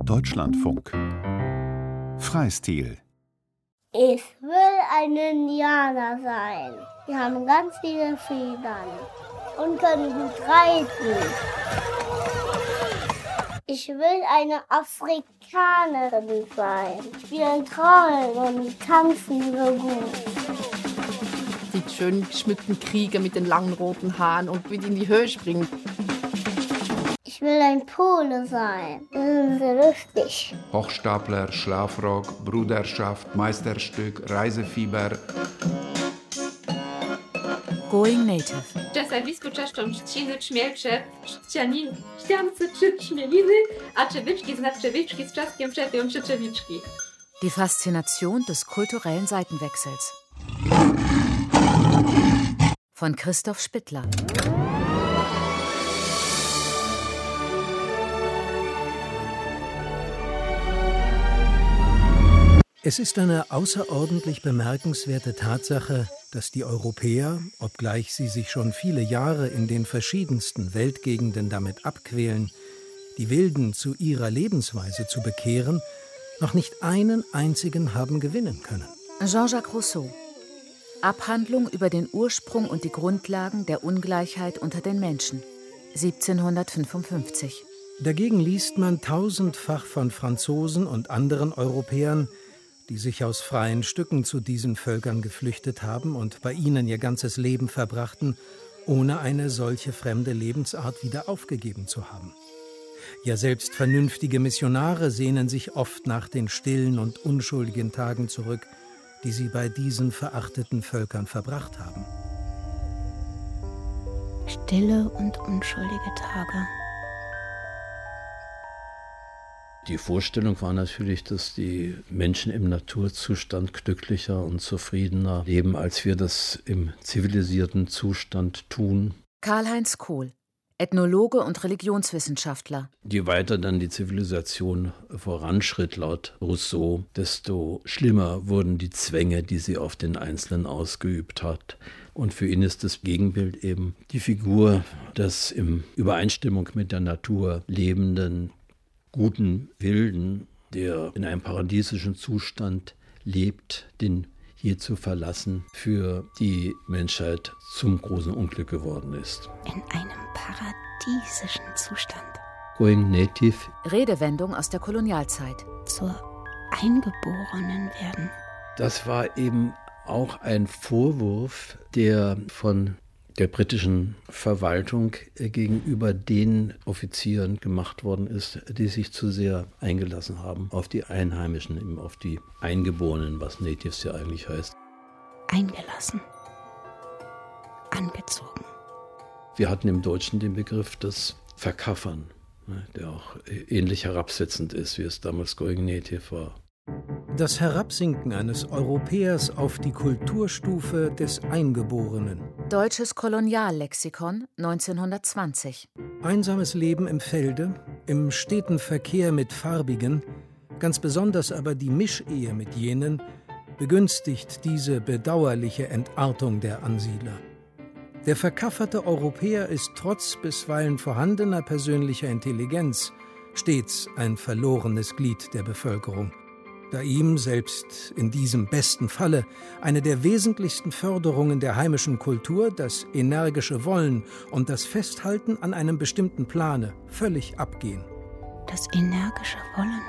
Deutschlandfunk Freistil Ich will ein Indianer sein. Die haben ganz viele Federn und können gut reiten. Ich will eine Afrikanerin sein. Ich spiele Trommeln und tanzen so gut. Die schön geschmückten Krieger mit den langen roten Haaren und wie die in die Höhe springen. Ich will ein Pole sein. Das so lustig. Hochstapler, Schlafrock, Bruderschaft, Meisterstück, Reisefieber. Going Native. Czasowisko czaszczą trzciny, czmielcze, ściance czy czmieliny, a czewiczki z nadczewiczki z czaskiem czepią czeczewiczki. Die Faszination des kulturellen Seitenwechsels. Von Christoph Spittler. Es ist eine außerordentlich bemerkenswerte Tatsache, dass die Europäer, obgleich sie sich schon viele Jahre in den verschiedensten Weltgegenden damit abquälen, die Wilden zu ihrer Lebensweise zu bekehren, noch nicht einen einzigen haben gewinnen können. Jean-Jacques Rousseau. Abhandlung über den Ursprung und die Grundlagen der Ungleichheit unter den Menschen. 1755. Dagegen liest man tausendfach von Franzosen und anderen Europäern, die sich aus freien Stücken zu diesen Völkern geflüchtet haben und bei ihnen ihr ganzes Leben verbrachten, ohne eine solche fremde Lebensart wieder aufgegeben zu haben. Ja, selbst vernünftige Missionare sehnen sich oft nach den stillen und unschuldigen Tagen zurück, die sie bei diesen verachteten Völkern verbracht haben. Stille und unschuldige Tage. Die Vorstellung war natürlich, dass die Menschen im Naturzustand glücklicher und zufriedener leben, als wir das im zivilisierten Zustand tun. Karl-Heinz Kohl, Ethnologe und Religionswissenschaftler. Je weiter dann die Zivilisation voranschritt, laut Rousseau, desto schlimmer wurden die Zwänge, die sie auf den Einzelnen ausgeübt hat. Und für ihn ist das Gegenbild eben die Figur des im Übereinstimmung mit der Natur lebenden, guten Wilden, der in einem paradiesischen Zustand lebt, den hier zu verlassen, für die Menschheit zum großen Unglück geworden ist. In einem paradiesischen Zustand. Going Native. Redewendung aus der Kolonialzeit. Zur Eingeborenen werden. Das war eben auch ein Vorwurf, der von der britischen Verwaltung gegenüber den Offizieren gemacht worden ist, die sich zu sehr eingelassen haben auf die Einheimischen, eben auf die Eingeborenen, was Natives ja eigentlich heißt. Eingelassen. Angezogen. Wir hatten im Deutschen den Begriff des Verkaffern, ne, der auch ähnlich herabsetzend ist, wie es damals Going Native war. Das Herabsinken eines Europäers auf die Kulturstufe des Eingeborenen. Deutsches Koloniallexikon 1920. Einsames Leben im Felde, im steten Verkehr mit Farbigen, ganz besonders aber die Mischehe mit jenen, begünstigt diese bedauerliche Entartung der Ansiedler. Der verkafferte Europäer ist trotz bisweilen vorhandener persönlicher Intelligenz stets ein verlorenes Glied der Bevölkerung da ihm selbst in diesem besten Falle eine der wesentlichsten Förderungen der heimischen Kultur, das energische Wollen und das Festhalten an einem bestimmten Plane, völlig abgehen. Das energische Wollen.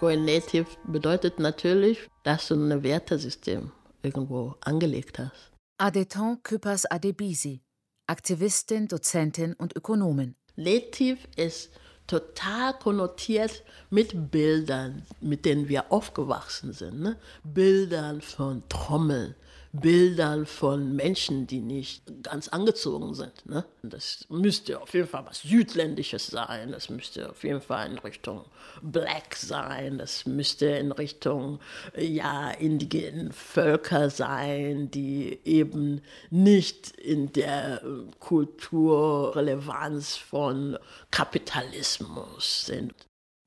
Going Native bedeutet natürlich, dass du ein Wertesystem irgendwo angelegt hast. Adeton Küppers Adebisi, Aktivistin, Dozentin und Ökonomin. Native ist total konnotiert mit Bildern, mit denen wir aufgewachsen sind. Ne? Bildern von Trommeln, Bildern von Menschen, die nicht ganz angezogen sind. Ne? Das müsste auf jeden Fall was Südländisches sein, das müsste auf jeden Fall in Richtung Black sein, das müsste in Richtung ja, indigenen Völker sein, die eben nicht in der Kulturrelevanz von Kapitalismus sind.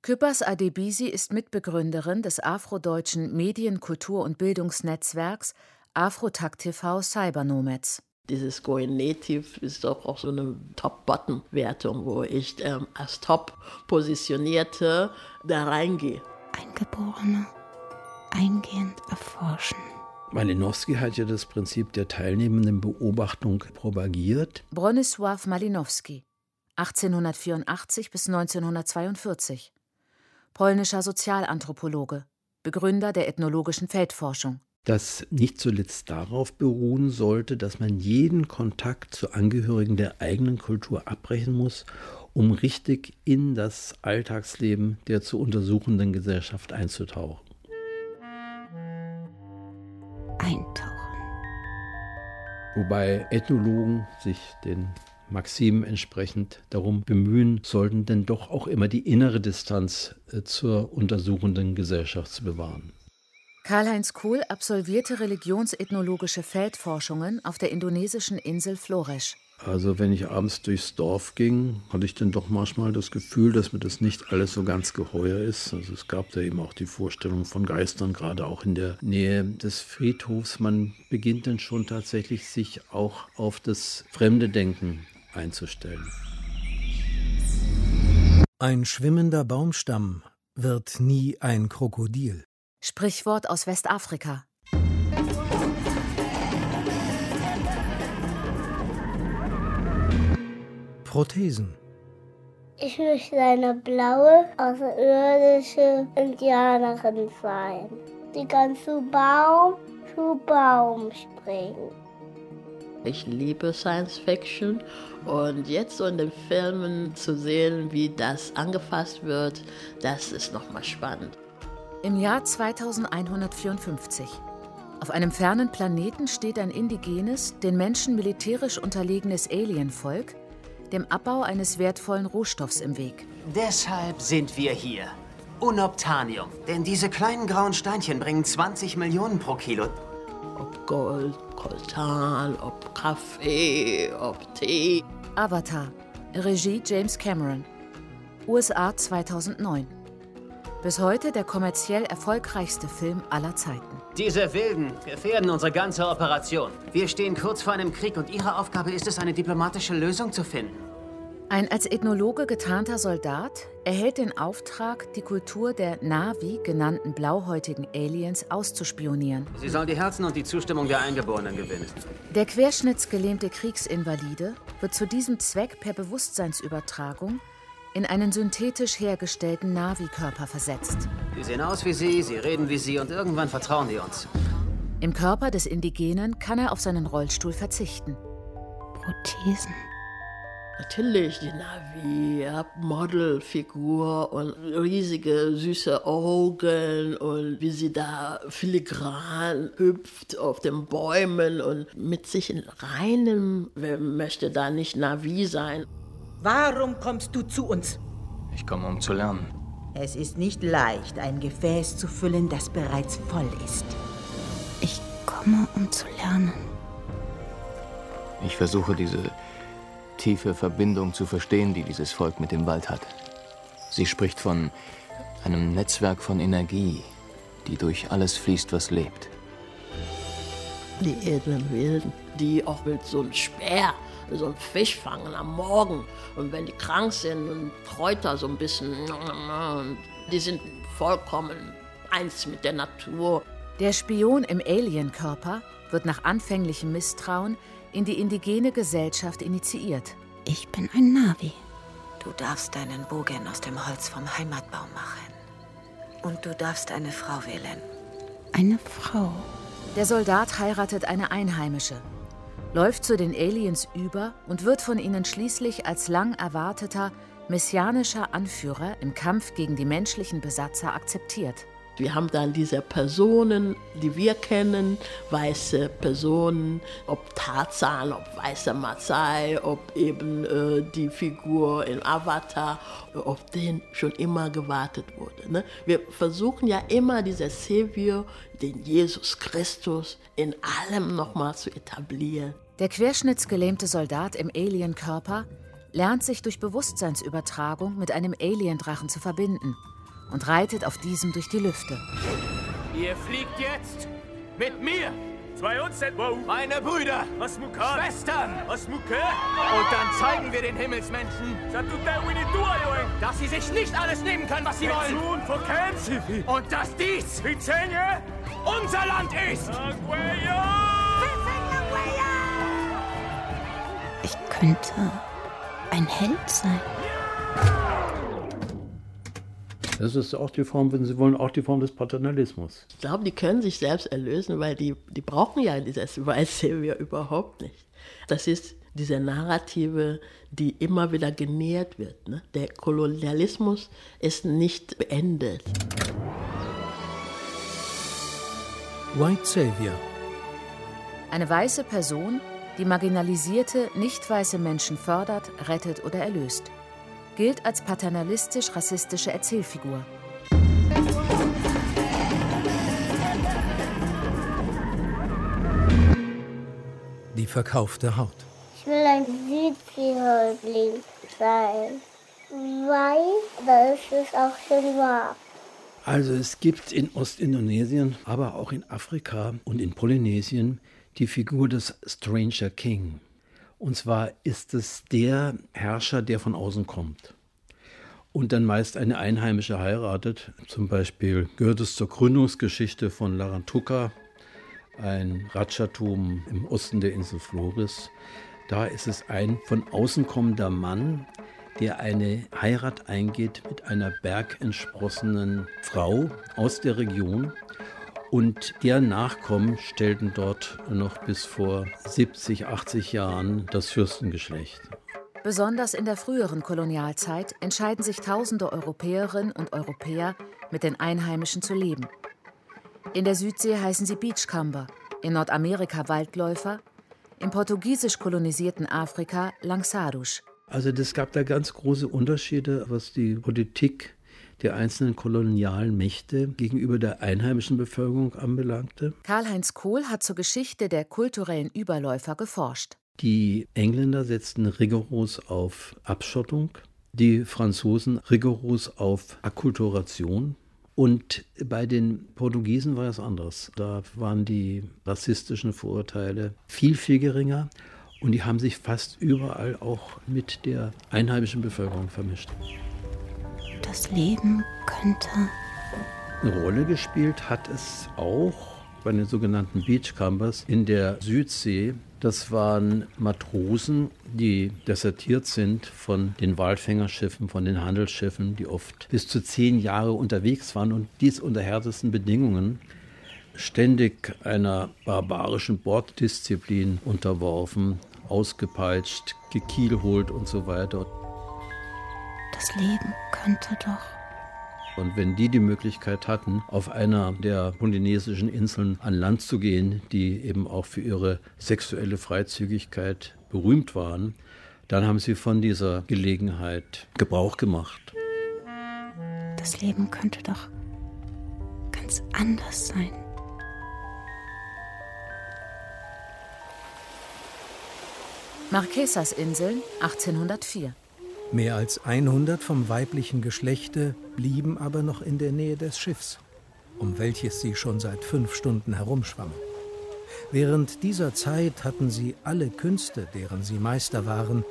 Küppers Adebisi ist Mitbegründerin des afrodeutschen Medien-, Kultur- und Bildungsnetzwerks Afrotakt TV Cybernomads. Dieses Going Native ist doch auch so eine Top-Bottom-Wertung, wo ich ähm, als Top-Positionierte da reingehe. Eingeborene eingehend erforschen. Malinowski hat ja das Prinzip der teilnehmenden Beobachtung propagiert. Bronisław Malinowski, 1884 bis 1942. Polnischer Sozialanthropologe, Begründer der ethnologischen Feldforschung. Das nicht zuletzt darauf beruhen sollte, dass man jeden Kontakt zu Angehörigen der eigenen Kultur abbrechen muss, um richtig in das Alltagsleben der zu untersuchenden Gesellschaft einzutauchen. Eintauchen. Wobei Ethnologen sich den Maximen entsprechend darum bemühen sollten, denn doch auch immer die innere Distanz äh, zur untersuchenden Gesellschaft zu bewahren. Karl-Heinz Kohl absolvierte religionsethnologische Feldforschungen auf der indonesischen Insel Flores. Also wenn ich abends durchs Dorf ging, hatte ich dann doch manchmal das Gefühl, dass mir das nicht alles so ganz geheuer ist. Also es gab da eben auch die Vorstellung von Geistern, gerade auch in der Nähe des Friedhofs. Man beginnt dann schon tatsächlich sich auch auf das fremde Denken einzustellen. Ein schwimmender Baumstamm wird nie ein Krokodil. Sprichwort aus Westafrika. Prothesen. Ich möchte eine blaue, außerirdische Indianerin sein. Die kann zu Baum zu Baum springen. Ich liebe Science Fiction und jetzt so in den Filmen zu sehen, wie das angefasst wird, das ist nochmal spannend. Im Jahr 2154. Auf einem fernen Planeten steht ein indigenes, den Menschen militärisch unterlegenes Alienvolk, dem Abbau eines wertvollen Rohstoffs im Weg. Deshalb sind wir hier. Unobtanium. Denn diese kleinen grauen Steinchen bringen 20 Millionen pro Kilo. Ob Gold, Koltan, ob Kaffee, ob Tee. Avatar. Regie James Cameron. USA 2009. Bis heute der kommerziell erfolgreichste Film aller Zeiten. Diese Wilden gefährden unsere ganze Operation. Wir stehen kurz vor einem Krieg und Ihre Aufgabe ist es, eine diplomatische Lösung zu finden. Ein als Ethnologe getarnter Soldat erhält den Auftrag, die Kultur der Navi genannten blauhäutigen Aliens auszuspionieren. Sie soll die Herzen und die Zustimmung der Eingeborenen gewinnen. Der querschnittsgelähmte Kriegsinvalide wird zu diesem Zweck per Bewusstseinsübertragung in einen synthetisch hergestellten Navi-Körper versetzt. Sie sehen aus wie Sie, Sie reden wie Sie und irgendwann vertrauen die uns. Im Körper des Indigenen kann er auf seinen Rollstuhl verzichten. Prothesen. Natürlich, die Navi, Modelfigur und riesige süße Augen und wie sie da filigran hüpft auf den Bäumen und mit sich in reinem, wer möchte da nicht Navi sein? Warum kommst du zu uns? Ich komme, um zu lernen. Es ist nicht leicht, ein Gefäß zu füllen, das bereits voll ist. Ich komme, um zu lernen. Ich versuche diese tiefe Verbindung zu verstehen, die dieses Volk mit dem Wald hat. Sie spricht von einem Netzwerk von Energie, die durch alles fließt, was lebt. Die edlen Wilden, die auch mit so einem Speer so einen Fisch fangen am Morgen. Und wenn die krank sind und Kräuter so ein bisschen, die sind vollkommen eins mit der Natur. Der Spion im Alienkörper wird nach anfänglichem Misstrauen in die indigene Gesellschaft initiiert. Ich bin ein Navi. Du darfst deinen Bogen aus dem Holz vom Heimatbaum machen. Und du darfst eine Frau wählen. Eine Frau. Der Soldat heiratet eine Einheimische, läuft zu den Aliens über und wird von ihnen schließlich als lang erwarteter messianischer Anführer im Kampf gegen die menschlichen Besatzer akzeptiert. Wir haben dann diese Personen, die wir kennen, weiße Personen, ob Tarzan, ob weißer Maasai, ob eben äh, die Figur in Avatar, auf den schon immer gewartet wurde. Ne? Wir versuchen ja immer dieser Savior, den Jesus Christus, in allem nochmal zu etablieren. Der querschnittsgelähmte Soldat im Alienkörper lernt sich durch Bewusstseinsübertragung mit einem Aliendrachen zu verbinden und reitet auf diesem durch die Lüfte. Ihr fliegt jetzt mit mir Meine Brüder. Schwestern. Und dann zeigen wir den Himmelsmenschen, dass sie sich nicht alles nehmen können, was sie wollen. Und dass dies unser Land ist. Ich könnte ein Held sein. Das ist auch die Form, wenn Sie wollen, auch die Form des Paternalismus. Ich glaube, die können sich selbst erlösen, weil die, die brauchen ja dieses White Savior überhaupt nicht. Das ist diese Narrative, die immer wieder genährt wird. Ne? Der Kolonialismus ist nicht beendet. White Savior. Eine weiße Person, die marginalisierte, nicht weiße Menschen fördert, rettet oder erlöst. Gilt als paternalistisch-rassistische Erzählfigur. Die verkaufte Haut. Ich will ein Südseehäuptling sein, weil da ist es auch schön warm. Also es gibt in Ostindonesien, aber auch in Afrika und in Polynesien die Figur des Stranger King. Und zwar ist es der Herrscher, der von außen kommt und dann meist eine Einheimische heiratet. Zum Beispiel gehört es zur Gründungsgeschichte von Larantuka, ein Rajatum im Osten der Insel Flores. Da ist es ein von außen kommender Mann, der eine Heirat eingeht mit einer bergentsprossenen Frau aus der Region. Und deren Nachkommen stellten dort noch bis vor 70, 80 Jahren das Fürstengeschlecht. Besonders in der früheren Kolonialzeit entscheiden sich tausende Europäerinnen und Europäer, mit den Einheimischen zu leben. In der Südsee heißen sie Beachcumber, in Nordamerika Waldläufer, im portugiesisch kolonisierten Afrika Langsarusch. Also das gab da ganz große Unterschiede, was die Politik der einzelnen kolonialen Mächte gegenüber der einheimischen Bevölkerung anbelangte. Karl-Heinz Kohl hat zur Geschichte der kulturellen Überläufer geforscht. Die Engländer setzten rigoros auf Abschottung, die Franzosen rigoros auf Akkulturation. Und bei den Portugiesen war es anders. Da waren die rassistischen Vorurteile viel, viel geringer. Und die haben sich fast überall auch mit der einheimischen Bevölkerung vermischt. Das Leben könnte eine Rolle gespielt hat es auch bei den sogenannten Beachcombers in der Südsee. Das waren Matrosen, die desertiert sind von den Walfängerschiffen, von den Handelsschiffen, die oft bis zu zehn Jahre unterwegs waren und dies unter härtesten Bedingungen ständig einer barbarischen Borddisziplin unterworfen, ausgepeitscht, gekielholt und so weiter. Das Leben könnte doch und wenn die die Möglichkeit hatten, auf einer der polynesischen Inseln an Land zu gehen, die eben auch für ihre sexuelle Freizügigkeit berühmt waren, dann haben sie von dieser Gelegenheit Gebrauch gemacht. Das Leben könnte doch ganz anders sein. Marquesas Inseln 1804. Mehr als 100 vom weiblichen Geschlechte blieben aber noch in der Nähe des Schiffs, um welches sie schon seit fünf Stunden herumschwammen. Während dieser Zeit hatten sie alle Künste, deren sie Meister waren,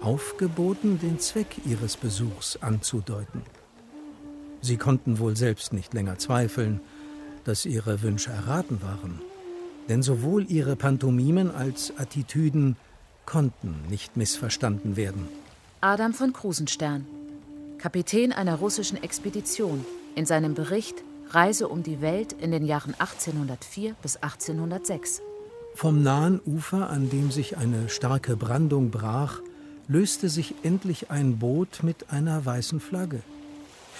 aufgeboten, den Zweck ihres Besuchs anzudeuten. Sie konnten wohl selbst nicht länger zweifeln, dass ihre Wünsche erraten waren, denn sowohl ihre Pantomimen als Attitüden konnten nicht missverstanden werden. Adam von Krusenstern, Kapitän einer russischen Expedition, in seinem Bericht Reise um die Welt in den Jahren 1804 bis 1806. Vom nahen Ufer, an dem sich eine starke Brandung brach, löste sich endlich ein Boot mit einer weißen Flagge.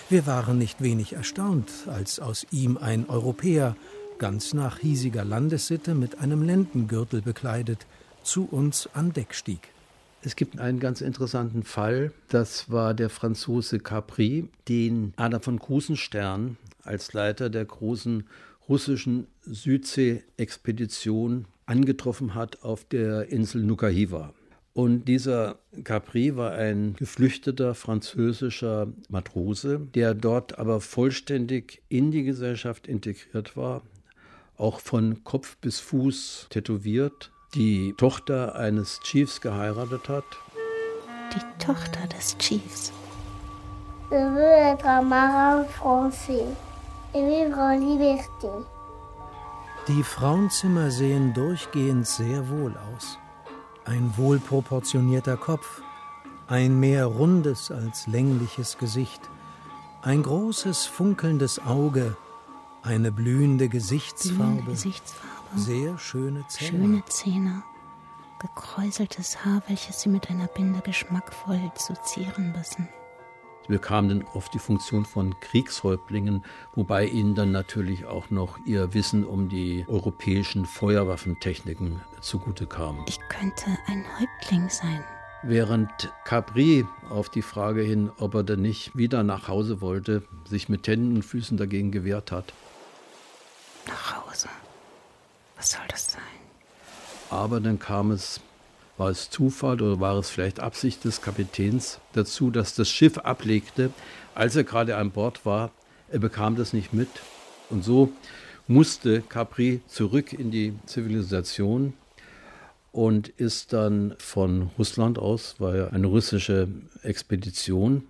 Wir waren nicht wenig erstaunt, als aus ihm ein Europäer, ganz nach hiesiger Landessitte mit einem Lendengürtel bekleidet, zu uns an Deck stieg. Es gibt einen ganz interessanten Fall. Das war der Franzose Capri, den Adam von Krusenstern als Leiter der großen russischen Südsee-Expedition angetroffen hat auf der Insel Nukahiva. Und dieser Capri war ein geflüchteter französischer Matrose, der dort aber vollständig in die Gesellschaft integriert war auch von Kopf bis Fuß tätowiert, die Tochter eines Chiefs geheiratet hat. Die Tochter des Chiefs. Je veux être un marin français et vivre en liberté. Die Frauenzimmer sehen durchgehend sehr wohl aus. Ein wohlproportionierter Kopf, ein mehr rundes als längliches Gesicht, ein großes funkelndes Auge, eine blühende Gesichtsfarbe. Blühende Gesichtsfarbe. Sehr schöne Zähne. Schöne Zähne. Gekräuseltes Haar, welches sie mit einer Binde geschmackvoll zu zieren wissen. Sie bekamen dann oft die Funktion von Kriegshäuptlingen, wobei ihnen dann natürlich auch noch ihr Wissen um die europäischen Feuerwaffentechniken zugute kam. Ich könnte ein Häuptling sein. Während Capri auf die Frage hin, ob er denn nicht wieder nach Hause wollte, sich mit Händen und Füßen dagegen gewehrt hat. Nach Hause. Was soll das sein? Aber dann kam es, war es Zufall oder war es vielleicht Absicht des Kapitäns dazu, dass das Schiff ablegte, als er gerade an Bord war. Er bekam das nicht mit. Und so musste Capri zurück in die Zivilisation und ist dann von Russland aus, war ja eine russische Expedition,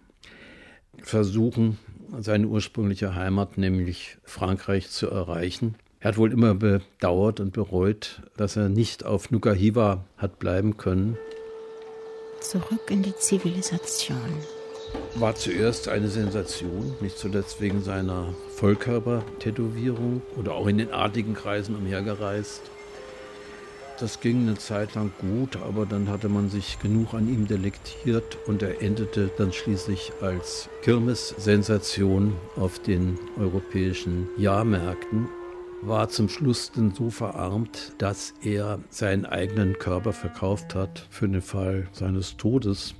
versuchen, seine ursprüngliche Heimat, nämlich Frankreich, zu erreichen. Er hat wohl immer bedauert und bereut, dass er nicht auf Nukahiva hat bleiben können. Zurück in die Zivilisation. War zuerst eine Sensation, nicht zuletzt wegen seiner Vollkörper-Tätowierung oder auch in den artigen Kreisen umhergereist. Das ging eine Zeit lang gut, aber dann hatte man sich genug an ihm delektiert und er endete dann schließlich als Kirmes-Sensation auf den europäischen Jahrmärkten war zum Schluss dann so verarmt, dass er seinen eigenen Körper verkauft hat für den Fall seines Todes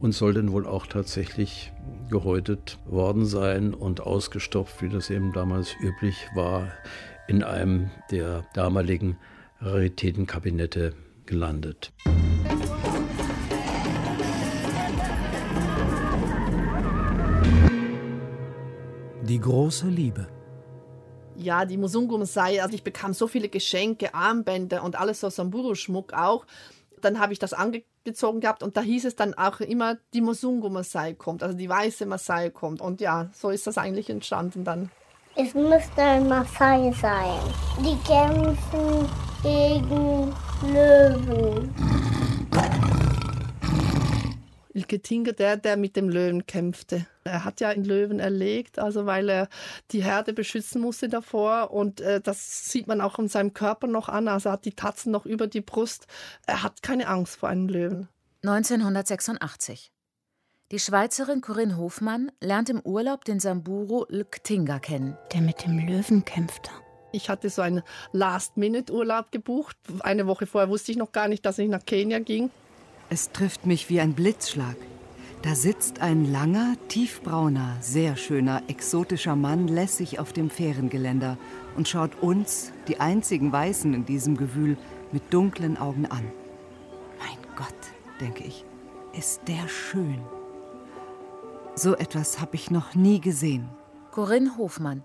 und soll dann wohl auch tatsächlich gehäutet worden sein und ausgestopft, wie das eben damals üblich war, in einem der damaligen Raritätenkabinette gelandet. Die große Liebe. Ja, die Musungum sei, also ich bekam so viele Geschenke, Armbänder und alles so Samburu-Schmuck auch. Dann habe ich das angezogen gehabt und da hieß es dann auch immer, die Mosungu Masai kommt, also die weiße Masai kommt. Und ja, so ist das eigentlich entstanden dann. Es müsste ein Maasai sein. Die kämpfen gegen Löwen. Ilketinga, der, der mit dem Löwen kämpfte. Er hat ja einen Löwen erlegt, also weil er die Herde beschützen musste davor. Und äh, das sieht man auch in seinem Körper noch an. Also er hat die Tatzen noch über die Brust. Er hat keine Angst vor einem Löwen. 1986. Die Schweizerin Corinne Hofmann lernt im Urlaub den Samburu Lktinga kennen. Der mit dem Löwen kämpfte. Ich hatte so einen Last-Minute-Urlaub gebucht. Eine Woche vorher wusste ich noch gar nicht, dass ich nach Kenia ging. Es trifft mich wie ein Blitzschlag. Da sitzt ein langer, tiefbrauner, sehr schöner, exotischer Mann lässig auf dem Fährengeländer und schaut uns, die einzigen Weißen in diesem Gewühl, mit dunklen Augen an. Mein Gott, denke ich, ist der schön. So etwas habe ich noch nie gesehen. Corinne Hofmann,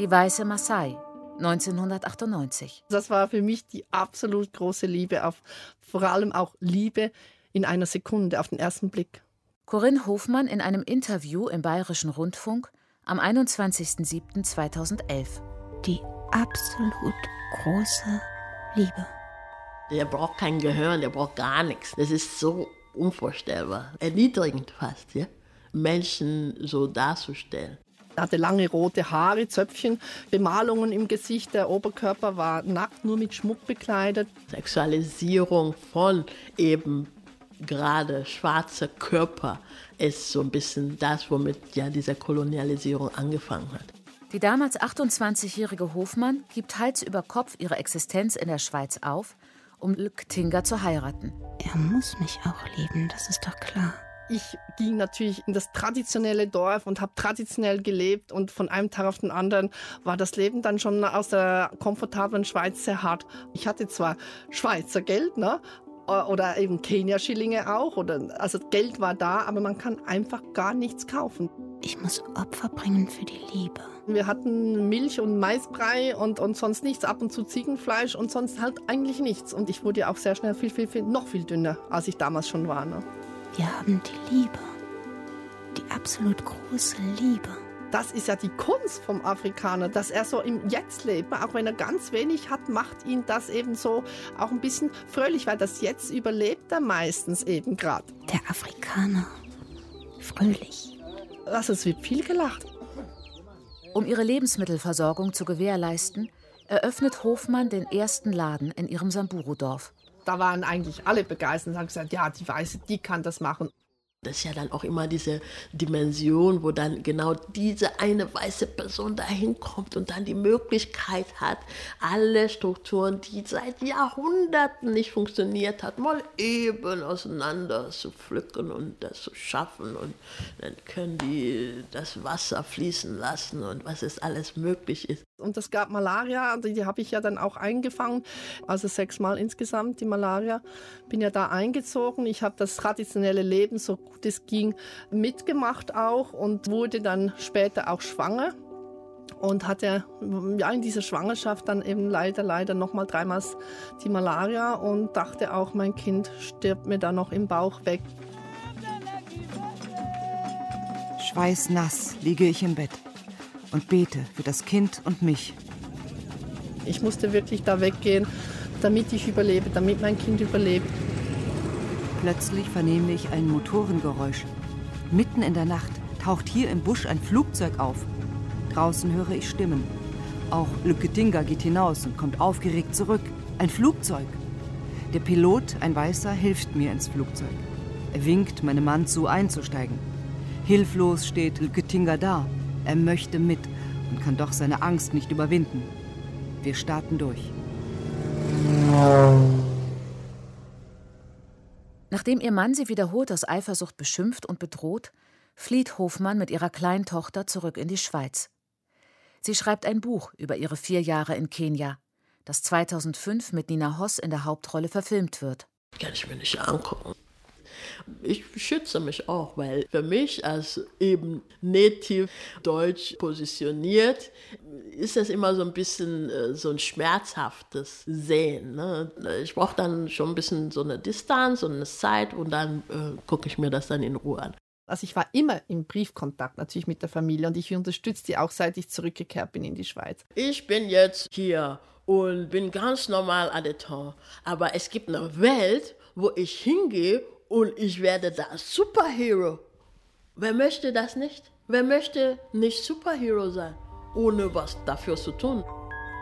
die weiße Maasai, 1998. Das war für mich die absolut große Liebe, auf, vor allem auch Liebe in einer Sekunde, auf den ersten Blick. Corinne Hofmann in einem Interview im Bayerischen Rundfunk am 21.07.2011. Die absolut große Liebe. Der braucht kein Gehirn, der braucht gar nichts. Das ist so unvorstellbar, erniedrigend fast, ja? Menschen so darzustellen. Er hatte lange rote Haare, Zöpfchen, Bemalungen im Gesicht. Der Oberkörper war nackt, nur mit Schmuck bekleidet. Sexualisierung von eben gerade schwarzer Körper ist so ein bisschen das, womit ja diese Kolonialisierung angefangen hat. Die damals 28-jährige Hofmann gibt Hals über Kopf ihre Existenz in der Schweiz auf, um Lktinga zu heiraten. Er muss mich auch lieben, das ist doch klar. Ich ging natürlich in das traditionelle Dorf und habe traditionell gelebt und von einem Tag auf den anderen war das Leben dann schon aus der komfortablen Schweiz sehr hart. Ich hatte zwar Schweizer Geld, ne, oder eben Kenia-Schillinge auch. Oder, also Geld war da, aber man kann einfach gar nichts kaufen. Ich muss Opfer bringen für die Liebe. Wir hatten Milch und Maisbrei und, und sonst nichts, ab und zu Ziegenfleisch und sonst halt eigentlich nichts. Und ich wurde ja auch sehr schnell viel, viel, viel, noch viel dünner, als ich damals schon war. Ne? Wir haben die Liebe. Die absolut große Liebe. Das ist ja die Kunst vom Afrikaner, dass er so im Jetzt lebt. Auch wenn er ganz wenig hat, macht ihn das eben so auch ein bisschen fröhlich, weil das Jetzt überlebt er meistens eben gerade. Der Afrikaner. Fröhlich. Also es wird viel gelacht. Um ihre Lebensmittelversorgung zu gewährleisten, eröffnet Hofmann den ersten Laden in ihrem Samburu-Dorf. Da waren eigentlich alle begeistert und haben gesagt, ja, die Weiße, die kann das machen. Das ist ja dann auch immer diese Dimension, wo dann genau diese eine weiße Person dahin kommt und dann die Möglichkeit hat, alle Strukturen, die seit Jahrhunderten nicht funktioniert hat, mal eben auseinander zu pflücken und das zu schaffen. Und dann können die das Wasser fließen lassen und was es alles möglich ist. Und es gab Malaria, die, habe ich ja dann auch eingefangen, also sechsmal insgesamt die Malaria. Bin ja da eingezogen. Ich habe das traditionelle Leben, so gut es ging, mitgemacht auch und wurde dann später auch schwanger und hatte ja in dieser Schwangerschaft dann eben leider, leider nochmal dreimal die Malaria und dachte auch, mein Kind stirbt mir da noch im Bauch weg. Schweißnass liege ich im Bett und bete für das Kind und mich. Ich musste wirklich da weggehen, damit ich überlebe, damit mein Kind überlebt. Plötzlich vernehme ich ein Motorengeräusch. Mitten in der Nacht taucht hier im Busch ein Flugzeug auf. Draußen höre ich Stimmen. Auch Lücketinga geht hinaus und kommt aufgeregt zurück. Ein Flugzeug. Der Pilot, ein Weißer, hilft mir ins Flugzeug. Er winkt meinem Mann zu, einzusteigen. Hilflos steht Lücketinga da. Er möchte mit und kann doch seine Angst nicht überwinden. Wir starten durch. Nachdem ihr Mann sie wiederholt aus Eifersucht beschimpft und bedroht, flieht Hofmann mit ihrer kleinen Tochter zurück in die Schweiz. Sie schreibt ein Buch über ihre vier Jahre in Kenia, das 2005 mit Nina Hoss in der Hauptrolle verfilmt wird. Kann ich mir nicht angucken. Ich schütze mich auch, weil für mich als eben native deutsch positioniert, ist das immer so ein bisschen äh, so ein schmerzhaftes Sehen. Ne? Ich brauche dann schon ein bisschen so eine Distanz und eine Zeit und dann äh, gucke ich mir das dann in Ruhe an. Also ich war immer im Briefkontakt natürlich mit der Familie und ich unterstütze die auch, seit ich zurückgekehrt bin in die Schweiz. Ich bin jetzt hier und bin ganz normal Adeton. Aber es gibt eine Welt, wo ich hingehe und ich werde da Superhero. Wer möchte das nicht? Wer möchte nicht Superhero sein, ohne was dafür zu tun?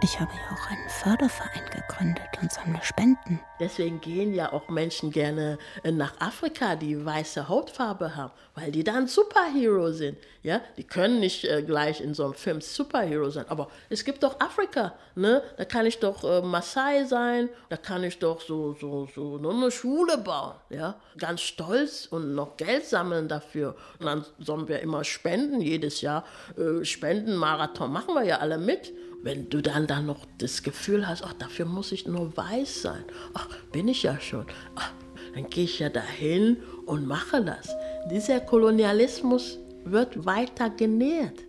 Ich habe ja auch einen Förderverein gegründet und sammle Spenden. Deswegen gehen ja auch Menschen gerne äh, nach Afrika, die weiße Hautfarbe haben, weil die dann Superhero sind. Ja, die können nicht äh, gleich in so einem Film Superhero sein, aber es gibt doch Afrika, ne? Da kann ich doch äh, Maasai sein, da kann ich doch so so so eine Schule bauen, ja? Ganz stolz und noch Geld sammeln dafür. Und dann sollen wir immer spenden jedes Jahr. Äh, Spendenmarathon machen wir ja alle mit wenn du dann, dann noch das Gefühl hast, ach, dafür muss ich nur weiß sein, ach, bin ich ja schon, ach, dann gehe ich ja dahin und mache das. Dieser Kolonialismus wird weiter genährt.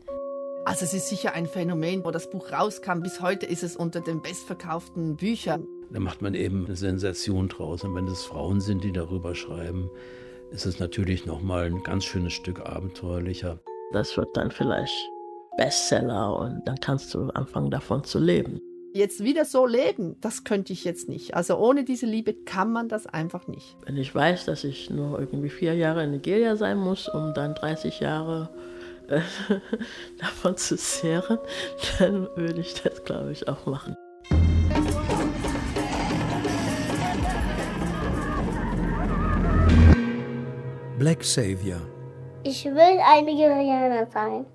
Also es ist sicher ein Phänomen, wo das Buch rauskam. Bis heute ist es unter den bestverkauften Büchern. Da macht man eben eine Sensation draus. Und wenn es Frauen sind, die darüber schreiben, ist es natürlich nochmal ein ganz schönes Stück abenteuerlicher. Das wird dann vielleicht Bestseller und dann kannst du anfangen davon zu leben. Jetzt wieder so leben, das könnte ich jetzt nicht. Also ohne diese Liebe kann man das einfach nicht. Wenn ich weiß, dass ich nur irgendwie vier Jahre in Nigeria sein muss, um dann 30 Jahre äh, davon zu zehren, dann würde ich das, glaube ich, auch machen. Black Savior. Ich will eine Nigerianer sein.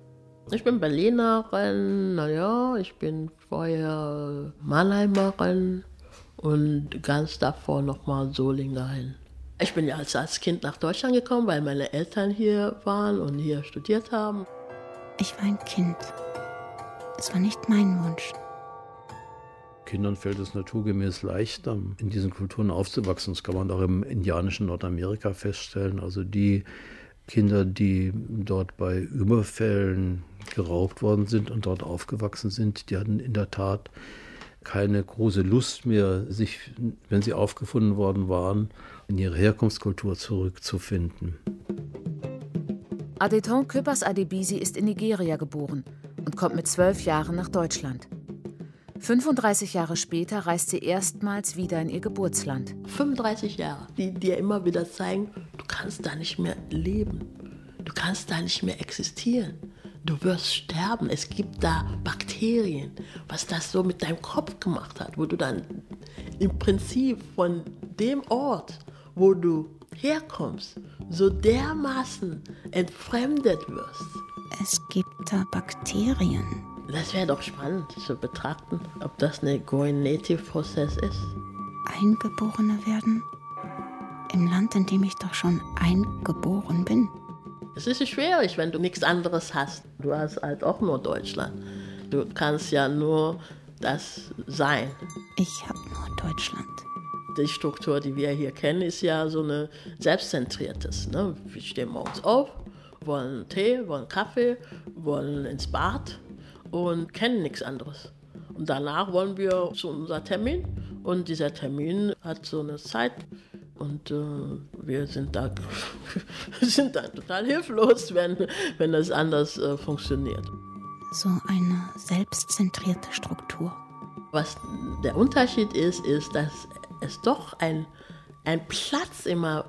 Ich bin Berlinerin, naja, ich bin vorher Mannheimerin und ganz davor nochmal Solingerin. Ich bin ja als, als Kind nach Deutschland gekommen, weil meine Eltern hier waren und hier studiert haben. Ich war ein Kind. Es war nicht mein Wunsch. Kindern fällt es naturgemäß leichter, in diesen Kulturen aufzuwachsen. Das kann man auch im indianischen Nordamerika feststellen. Also die Kinder, die dort bei Überfällen geraubt worden sind und dort aufgewachsen sind, die hatten in der Tat keine große Lust mehr, sich, wenn sie aufgefunden worden waren, in ihre Herkunftskultur zurückzufinden. Adeton Köpers Adebisi ist in Nigeria geboren und kommt mit zwölf Jahren nach Deutschland. 35 Jahre später reist sie erstmals wieder in ihr Geburtsland. 35 Jahre, die dir immer wieder zeigen, du kannst da nicht mehr leben. Du kannst da nicht mehr existieren. Du wirst sterben. Es gibt da Bakterien. Was das so mit deinem Kopf gemacht hat, wo du dann im Prinzip von dem Ort, wo du herkommst, so dermaßen entfremdet wirst. Es gibt da Bakterien. Das wäre doch spannend zu betrachten, ob das ein Going Native Prozess ist. Eingeborene werden? Im Land, in dem ich doch schon eingeboren bin. Es ist schwierig, wenn du nichts anderes hast. Du hast halt auch nur Deutschland. Du kannst ja nur das sein. Ich habe nur Deutschland. Die Struktur, die wir hier kennen, ist ja so eine selbstzentriertes. Ne? Wir stehen morgens auf, wollen Tee, wollen Kaffee, wollen ins Bad und kennen nichts anderes. Und danach wollen wir zu unserem Termin und dieser Termin hat so eine Zeit und äh, wir sind da, sind da total hilflos, wenn, wenn das anders äh, funktioniert. So eine selbstzentrierte Struktur. Was der Unterschied ist, ist, dass es doch ein, ein Platz immer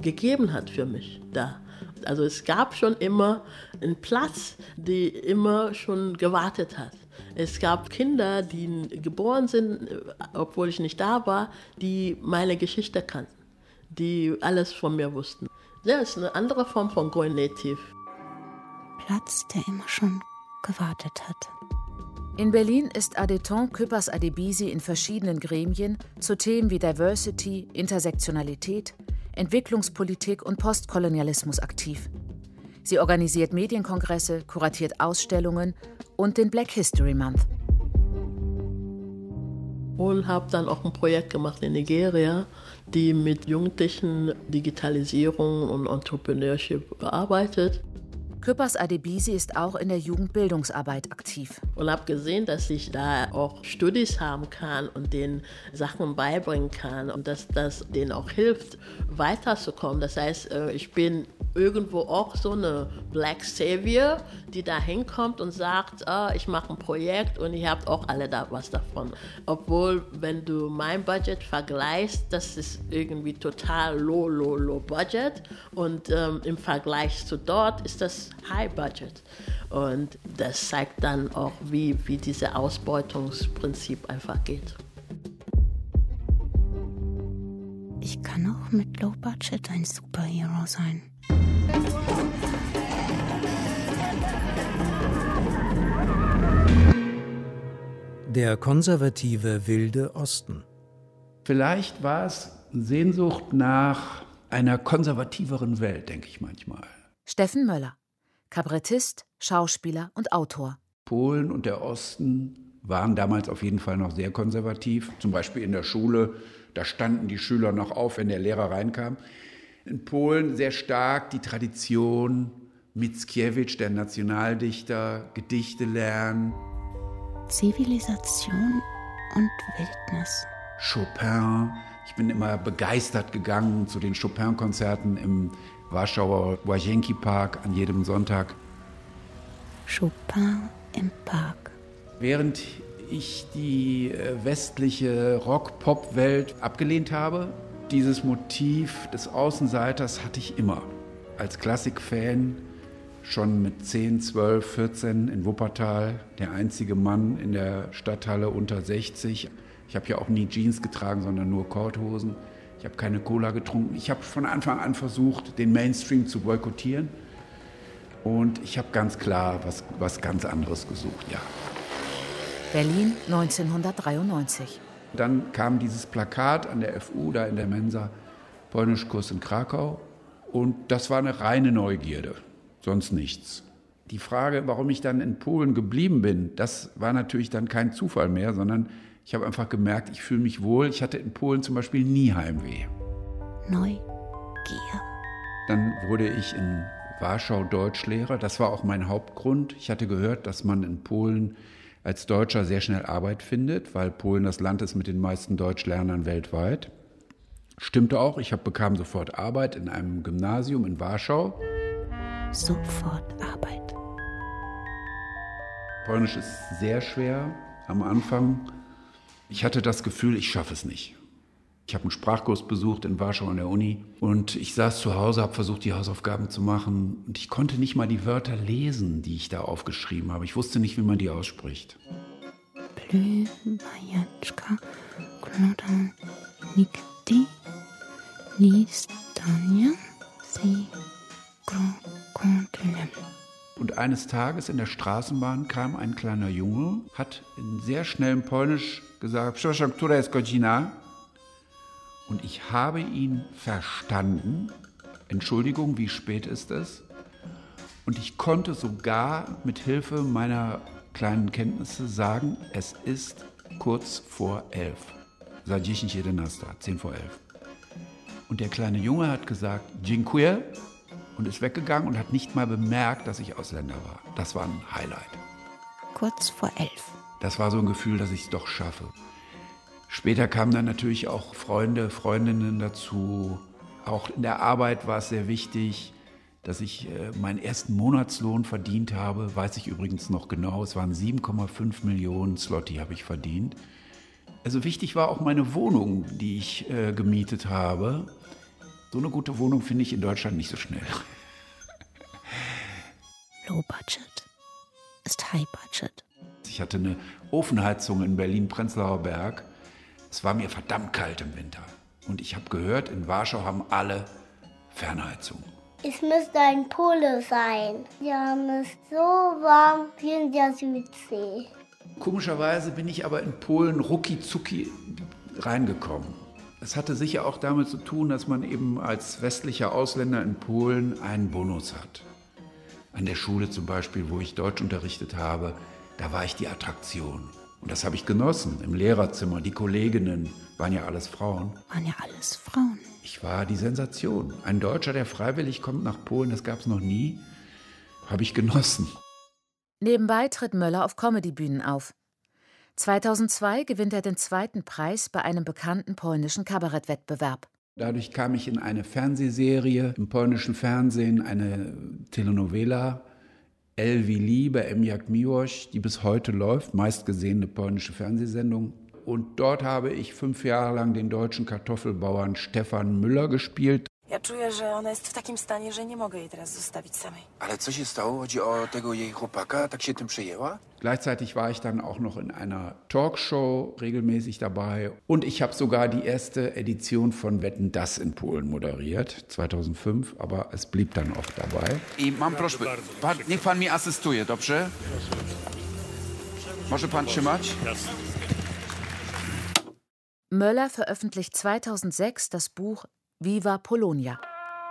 gegeben hat für mich da. Also es gab schon immer einen Platz, der immer schon gewartet hat. Es gab Kinder, die geboren sind, obwohl ich nicht da war, die meine Geschichte kannten, die alles von mir wussten. Das ist eine andere Form von Going Native. Platz, der immer schon gewartet hat. In Berlin ist Adeton Küppers Adebisi in verschiedenen Gremien zu Themen wie Diversity, Intersektionalität, Entwicklungspolitik und Postkolonialismus aktiv. Sie organisiert Medienkongresse, kuratiert Ausstellungen und den Black History Month. Und habe dann auch ein Projekt gemacht in Nigeria, die mit Jugendlichen Digitalisierung und Entrepreneurship bearbeitet. Küppers Adebisi ist auch in der Jugendbildungsarbeit aktiv. Und habe gesehen, dass ich da auch Studis haben kann und denen Sachen beibringen kann und dass das denen auch hilft, weiterzukommen. Das heißt, äh, ich bin irgendwo auch so eine Black Savior, die da hinkommt und sagt, oh, ich mache ein Projekt und ihr habt auch alle da was davon. Obwohl, wenn du mein Budget vergleichst, das ist irgendwie total low, low, low Budget und ähm, im Vergleich zu dort ist das High Budget. Und das zeigt dann auch, wie, wie dieses Ausbeutungsprinzip einfach geht. Ich kann auch mit Low Budget ein Superhero sein. Der konservative wilde Osten. Vielleicht war es Sehnsucht nach einer konservativeren Welt, denke ich manchmal. Steffen Möller, Kabarettist, Schauspieler und Autor. Polen und der Osten waren damals auf jeden Fall noch sehr konservativ. Zum Beispiel in der Schule, da standen die Schüler noch auf, wenn der Lehrer reinkam. In Polen sehr stark die Tradition, Mickiewicz, der Nationaldichter, Gedichte lernen. Zivilisation und Wildnis. Chopin. Ich bin immer begeistert gegangen zu den Chopin-Konzerten im Warschauer Łazienki Park an jedem Sonntag. Chopin im Park. Während ich die äh, westliche Rock-Pop-Welt abgelehnt habe, dieses Motiv des Außenseiters hatte ich immer. Als Klassikfan schon mit 10, 12, 14 in Wuppertal, der einzige Mann in der Stadthalle unter 60. Ich habe ja auch nie Jeans getragen, sondern nur Korthosen. Ich habe keine Cola getrunken. Ich habe von Anfang an versucht, den Mainstream zu boykottieren. Und ich habe ganz klar was, was ganz anderes gesucht, ja. Berlin 1993. Dann kam dieses Plakat an der FU, da in der Mensa, Polnischkurs in Krakau. Und das war eine reine Neugierde, sonst nichts. Die Frage, warum ich dann in Polen geblieben bin, das war natürlich dann kein Zufall mehr, sondern ich habe einfach gemerkt, ich fühle mich wohl. Ich hatte in Polen zum Beispiel nie Heimweh. Neugier. Dann wurde ich in Warschau Deutschlehrer. Das war auch mein Hauptgrund. Ich hatte gehört, dass man in Polen als Deutscher sehr schnell Arbeit findet, weil Polen das Land ist mit den meisten Deutschlernern weltweit. Stimmte auch. Ich hab, bekam sofort Arbeit in einem Gymnasium in Warschau. Sofort Arbeit. Polnisch ist sehr schwer am Anfang. Ich hatte das Gefühl, ich schaffe es nicht. Ich habe einen Sprachkurs besucht in Warschau an der Uni und ich saß zu Hause, habe versucht, die Hausaufgaben zu machen und ich konnte nicht mal die Wörter lesen, die ich da aufgeschrieben habe. Ich wusste nicht, wie man die ausspricht. Blümajanczka, Kloda, Nikti, Listania, Si, Krokodilem. Und eines Tages in der Straßenbahn kam ein kleiner Junge, hat in sehr schnellem Polnisch gesagt, Przepraszam, która jest godzina? Und ich habe ihn verstanden. Entschuldigung, wie spät ist es? Und ich konnte sogar mit Hilfe meiner kleinen Kenntnisse sagen, es ist kurz vor elf. Za 10, 11, 10 vor elf. Und der kleine Junge hat gesagt, Dziękuję und ist weggegangen und hat nicht mal bemerkt, dass ich Ausländer war. Das war ein Highlight. Kurz vor elf. Das war so ein Gefühl, dass ich es doch schaffe. Später kamen dann natürlich auch Freunde, Freundinnen dazu. Auch in der Arbeit war es sehr wichtig, dass ich äh, meinen ersten Monatslohn verdient habe. Weiß ich übrigens noch genau. Es waren 7,5 Millionen Slotty habe ich verdient. Also wichtig war auch meine Wohnung, die ich äh, gemietet habe. So eine gute Wohnung finde ich in Deutschland nicht so schnell. Low Budget ist High Budget. Ich hatte eine Ofenheizung in Berlin-Prenzlauer Berg. Es war mir verdammt kalt im Winter. Und ich habe gehört, in Warschau haben alle Fernheizung. Es müsste ein Pole sein. Die haben es so warm wie in der Südsee. Komischerweise bin ich aber in Polen rucki zucki reingekommen. Es hatte sicher auch damit zu tun, dass man eben als westlicher Ausländer in Polen einen Bonus hat. An der Schule zum Beispiel, wo ich Deutsch unterrichtet habe, da war ich die Attraktion. Und das habe ich genossen im Lehrerzimmer. Die Kolleginnen waren ja alles Frauen. Waren ja alles Frauen. Ich war die Sensation. Ein Deutscher, der freiwillig kommt nach Polen, das gab es noch nie, habe ich genossen. Nebenbei tritt Möller auf Comedybühnen auf. 2002 gewinnt er den zweiten Preis bei einem bekannten polnischen Kabarettwettbewerb. Dadurch kam ich in eine Fernsehserie im polnischen Fernsehen, eine Telenovela, El wie Liebe, Emjak Miłosz, die bis heute läuft, meistgesehene polnische Fernsehsendung. Und dort habe ich fünf Jahre lang den deutschen Kartoffelbauern Stefan Müller gespielt. Czuję, że ona jest w takim stanie, że nie mogę jej teraz zostawić samej. Ale co się stało? Chodzi o tego jej chłopaka? Tak się tym przejęła? Gleichzeitig war ich dann auch noch in einer Talkshow regelmäßig dabei. Und ich habe sogar die erste Edition von Wetten Das in Polen moderiert, 2005, aber es blieb dann auch dabei. I mam prośbę, pan, niech pan mi asystuje, dobrze? Może pan trzymać? Möller veröffentlicht 2006 das Buch Viva Polonia.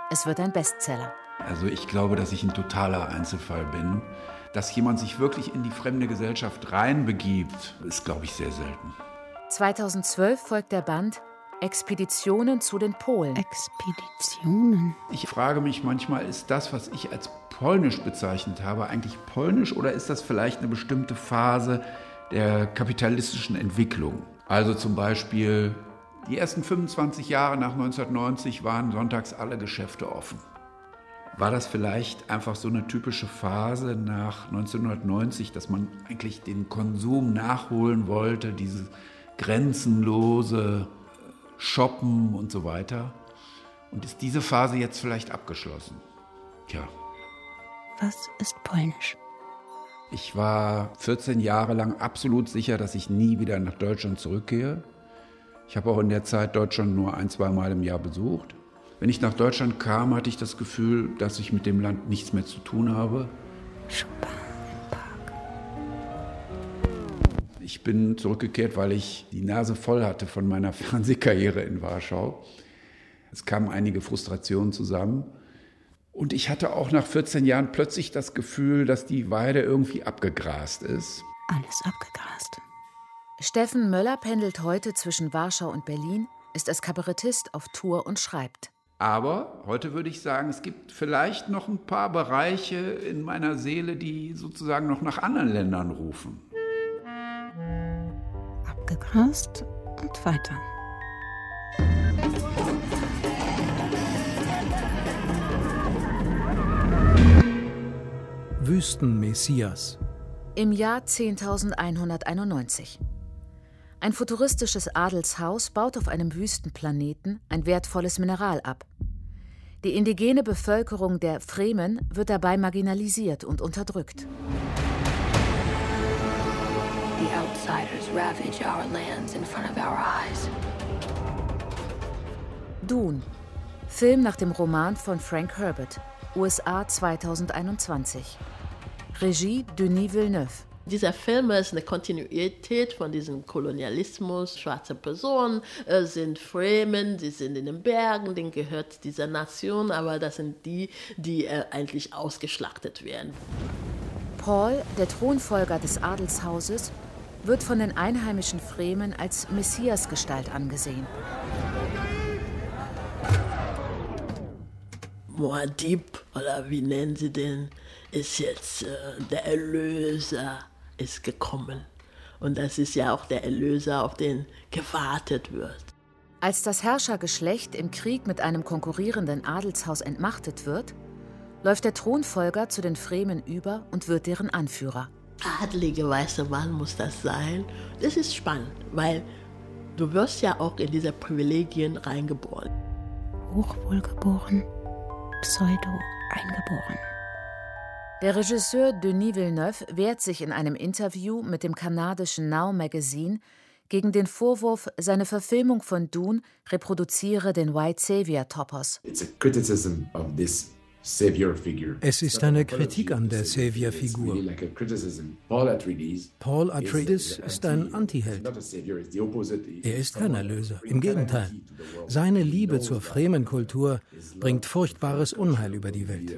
Es wird ein Bestseller. Also ich glaube, dass ich ein totaler Einzelfall bin. Dass jemand sich wirklich in die fremde Gesellschaft reinbegibt, ist, glaube ich, sehr selten. 2012 folgt der Band Expeditionen zu den Polen. Expeditionen. Ich frage mich manchmal, ist das, was ich als polnisch bezeichnet habe, eigentlich polnisch oder ist das vielleicht eine bestimmte Phase der kapitalistischen Entwicklung? Also zum Beispiel die ersten 25 Jahre nach 1990 waren sonntags alle Geschäfte offen. War das vielleicht einfach so eine typische Phase nach 1990, dass man eigentlich den Konsum nachholen wollte, diese grenzenlose Shoppen und so weiter? Und ist diese Phase jetzt vielleicht abgeschlossen? Tja. Was ist polnisch? Ich war 14 Jahre lang absolut sicher, dass ich nie wieder nach Deutschland zurückgehe. Ich habe auch in der Zeit Deutschland nur ein, zwei Mal im Jahr besucht. Wenn ich nach Deutschland kam, hatte ich das Gefühl, dass ich mit dem Land nichts mehr zu tun habe. Ich bin zurückgekehrt, weil ich die Nase voll hatte von meiner Fernsehkarriere in Warschau. Es kamen einige Frustrationen zusammen. Und ich hatte auch nach 14 Jahren plötzlich das Gefühl, dass die Weide irgendwie abgegrast ist. Alles abgegrast. Steffen Möller pendelt heute zwischen Warschau und Berlin, ist als Kabarettist auf Tour und schreibt. Aber heute würde ich sagen, es gibt vielleicht noch ein paar Bereiche in meiner Seele, die sozusagen noch nach anderen Ländern rufen. Abgegrast und weiter. Wüstenmessias. Im Jahr 10.191. Ein futuristisches Adelshaus baut auf einem Wüstenplaneten ein wertvolles Mineral ab. Die indigene Bevölkerung der Fremen wird dabei marginalisiert und unterdrückt. The outsiders ravage our lands in front of our eyes. Dune. Film nach dem Roman von Frank Herbert. USA 2021. Regie Denis Villeneuve. Dieser Film ist eine Kontinuität von diesem Kolonialismus. Schwarze Personen äh, sind Fremen, sie sind in den Bergen, denen gehört dieser Nation, aber das sind die, die äh, eigentlich ausgeschlachtet werden. Paul, der Thronfolger des Adelshauses, wird von den einheimischen Fremen als Messiasgestalt angesehen. Muad'Dib, oder wie nennen sie den, ist jetzt äh, der Erlöser ist gekommen. Und das ist ja auch der Erlöser, auf den gewartet wird. Als das Herrschergeschlecht im Krieg mit einem konkurrierenden Adelshaus entmachtet wird, läuft der Thronfolger zu den Fremen über und wird deren Anführer. Adlige weiße Mann muss das sein. Das ist spannend, weil du wirst ja auch in diese Privilegien reingeboren. Hochwohlgeboren, pseudo eingeboren. Der Regisseur Denis Villeneuve wehrt sich in einem Interview mit dem kanadischen Now Magazine gegen den Vorwurf, seine Verfilmung von Dune reproduziere den White Savior Topos. Es ist eine Kritik an der Savior-Figur. Paul Atreides ist ein Antiheld. Er ist kein Erlöser, im Gegenteil. Seine Liebe zur Fremenkultur bringt furchtbares Unheil über die Welt.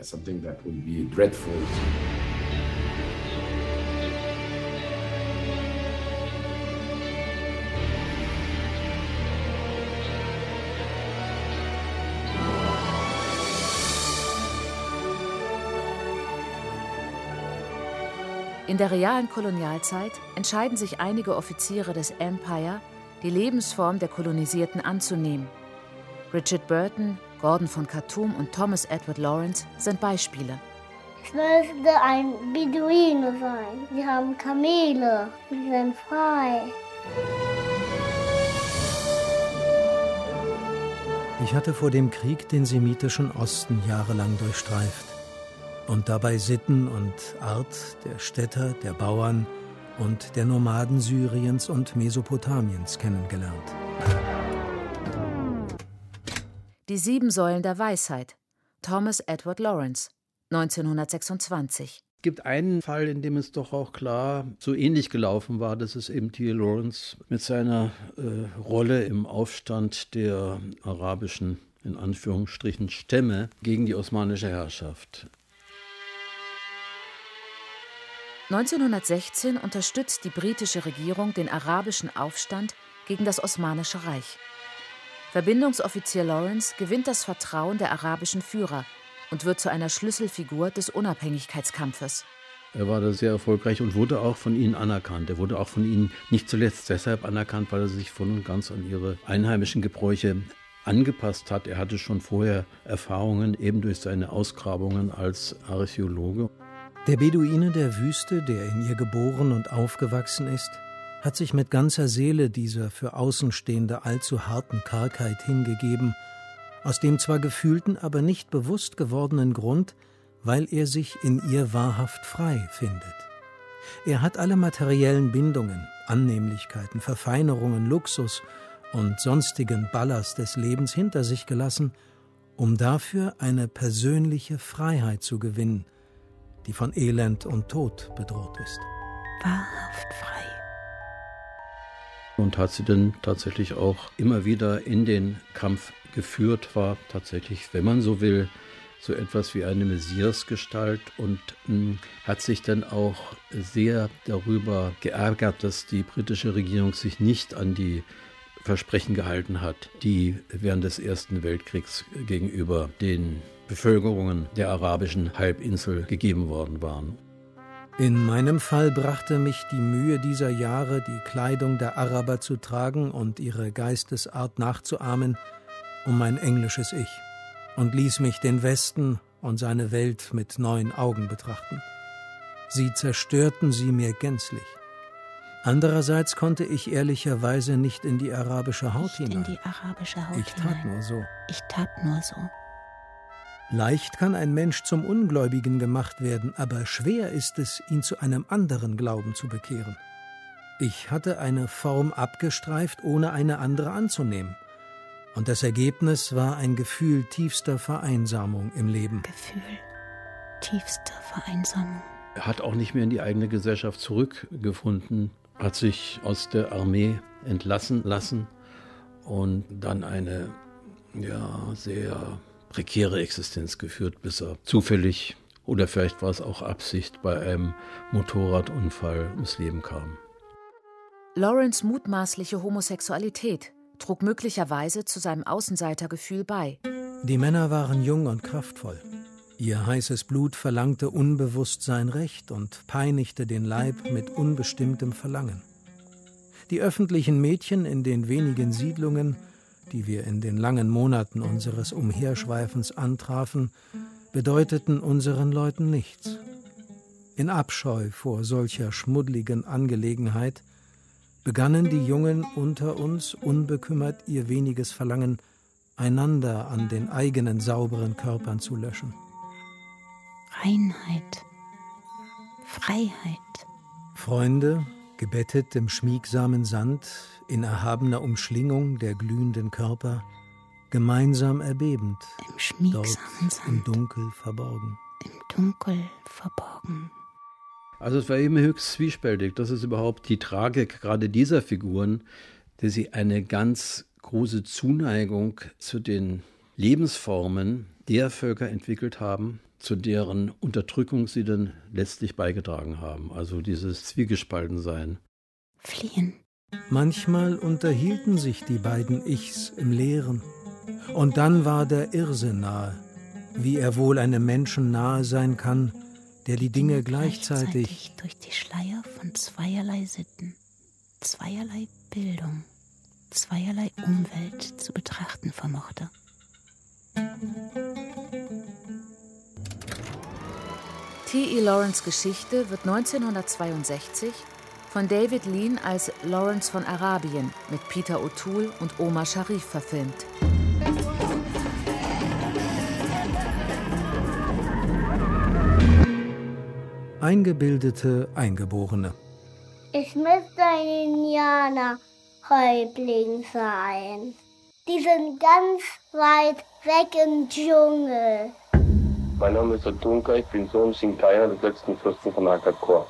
In der realen Kolonialzeit entscheiden sich einige Offiziere des Empire, die Lebensform der Kolonisierten anzunehmen. Richard Burton, Gordon von Khartoum und Thomas Edward Lawrence sind Beispiele. Es müsste ein Beduine sein. Sie haben Kamele. Sie sind frei. Ich hatte vor dem Krieg den semitischen Osten jahrelang durchstreift und dabei Sitten und Art der Städter, der Bauern und der Nomaden Syriens und Mesopotamiens kennengelernt. Die sieben Säulen der Weisheit. Thomas Edward Lawrence, 1926. Es gibt einen Fall, in dem es doch auch klar so ähnlich gelaufen war. Das ist eben T. Lawrence mit seiner äh, Rolle im Aufstand der arabischen, in Anführungsstrichen, Stämme gegen die osmanische Herrschaft. 1916 unterstützt die britische Regierung den arabischen Aufstand gegen das Osmanische Reich. Verbindungsoffizier Lawrence gewinnt das Vertrauen der arabischen Führer und wird zu einer Schlüsselfigur des Unabhängigkeitskampfes. Er war da sehr erfolgreich und wurde auch von ihnen anerkannt. Er wurde auch von ihnen nicht zuletzt deshalb anerkannt, weil er sich voll und ganz an ihre einheimischen Gebräuche angepasst hat. Er hatte schon vorher Erfahrungen eben durch seine Ausgrabungen als Archäologe. Der Beduine der Wüste, der in ihr geboren und aufgewachsen ist, hat sich mit ganzer Seele dieser für Außenstehende allzu harten Kargheit hingegeben, aus dem zwar gefühlten, aber nicht bewusst gewordenen Grund, weil er sich in ihr wahrhaft frei findet. Er hat alle materiellen Bindungen, Annehmlichkeiten, Verfeinerungen, Luxus und sonstigen Ballast des Lebens hinter sich gelassen, um dafür eine persönliche Freiheit zu gewinnen, die von Elend und Tod bedroht ist. Wahrhaft frei. Und hat sie dann tatsächlich auch immer wieder in den Kampf geführt, war tatsächlich, wenn man so will, so etwas wie eine Messiasgestalt und mh, hm, hat sich dann auch sehr darüber geärgert, dass die britische Regierung sich nicht an die Versprechen gehalten hat, die während des Ersten Weltkriegs gegenüber den Bevölkerungen der arabischen Halbinsel gegeben worden waren. In meinem Fall brachte mich die Mühe dieser Jahre, die Kleidung der Araber zu tragen und ihre Geistesart nachzuahmen, um mein englisches Ich und ließ mich den Westen und seine Welt mit neuen Augen betrachten. Sie zerstörten sie mir gänzlich. Andererseits konnte ich ehrlicherweise nicht in die arabische Haut nicht hinein. in die arabische Haut ich tat hinein. nur so. Ich tat nur so. Leicht kann ein Mensch zum Ungläubigen gemacht werden, aber schwer ist es, ihn zu einem anderen Glauben zu bekehren. Ich hatte eine Form abgestreift, ohne eine andere anzunehmen. Und das Ergebnis war ein Gefühl tiefster Vereinsamung im Leben. Gefühl tiefster Vereinsamung. Er hat auch nicht mehr in die eigene Gesellschaft zurückgefunden, hat sich aus der Armee entlassen lassen und dann eine ja, sehr prekäre Existenz geführt, bis er zufällig oder vielleicht war es auch Absicht bei einem Motorradunfall ums Leben kam. Lawrence mutmaßliche Homosexualität trug möglicherweise zu seinem Außenseitergefühl bei. Die Männer waren jung und kraftvoll. Ihr heißes Blut verlangte unbewusst sein Recht und peinigte den Leib mit unbestimmtem Verlangen. Die öffentlichen Mädchen in den wenigen Siedlungen, die wir in den langen Monaten unseres Umherschweifens antrafen, bedeuteten unseren Leuten nichts. In Abscheu vor solcher schmuddligen Angelegenheit begannen die Jungen unter uns unbekümmert ihr weniges Verlangen einander an den eigenen sauberen Körpern zu löschen. Reinheit. Freiheit. Freunde, gebettet im schmiegsamen Sand, in erhabener Umschlingung der glühenden Körper, gemeinsam erbebend, Im schmiegsamen dort Sand. im Dunkel verborgen. Im Dunkel verborgen. Also es war eben höchst zwiespältig. Das ist überhaupt die Tragik gerade dieser Figuren, dass sie eine ganz große Zuneigung zu den Lebensformen der Völker entwickelt haben, zu deren Unterdrückung sie dann letztlich beigetragen haben. Also dieses Zwiegespaltensein. Fliehen. Manchmal unterhielten sich die beiden Ichs im Leeren. Und dann war der Irrsinn nahe, wie er wohl einem Menschen nahe sein kann, der die Dinge gleichzeitig durch die Schleier von zweierlei Sitten, zweierlei Bildung, zweierlei Umwelt zu betrachten vermochte. T.E. Lawrence Geschichte wird 1962 von David Lean als Lawrence von Arabien mit Peter O'Toole und Omar Sharif verfilmt. eingebildete Eingeborene. Ich müsste ein Indianerhäuptling sein. Die sind ganz weit weg im Dschungel. Mein Name ist Otunka, ich bin Sohn Sinkaya des letzten Fürsten von Akakor.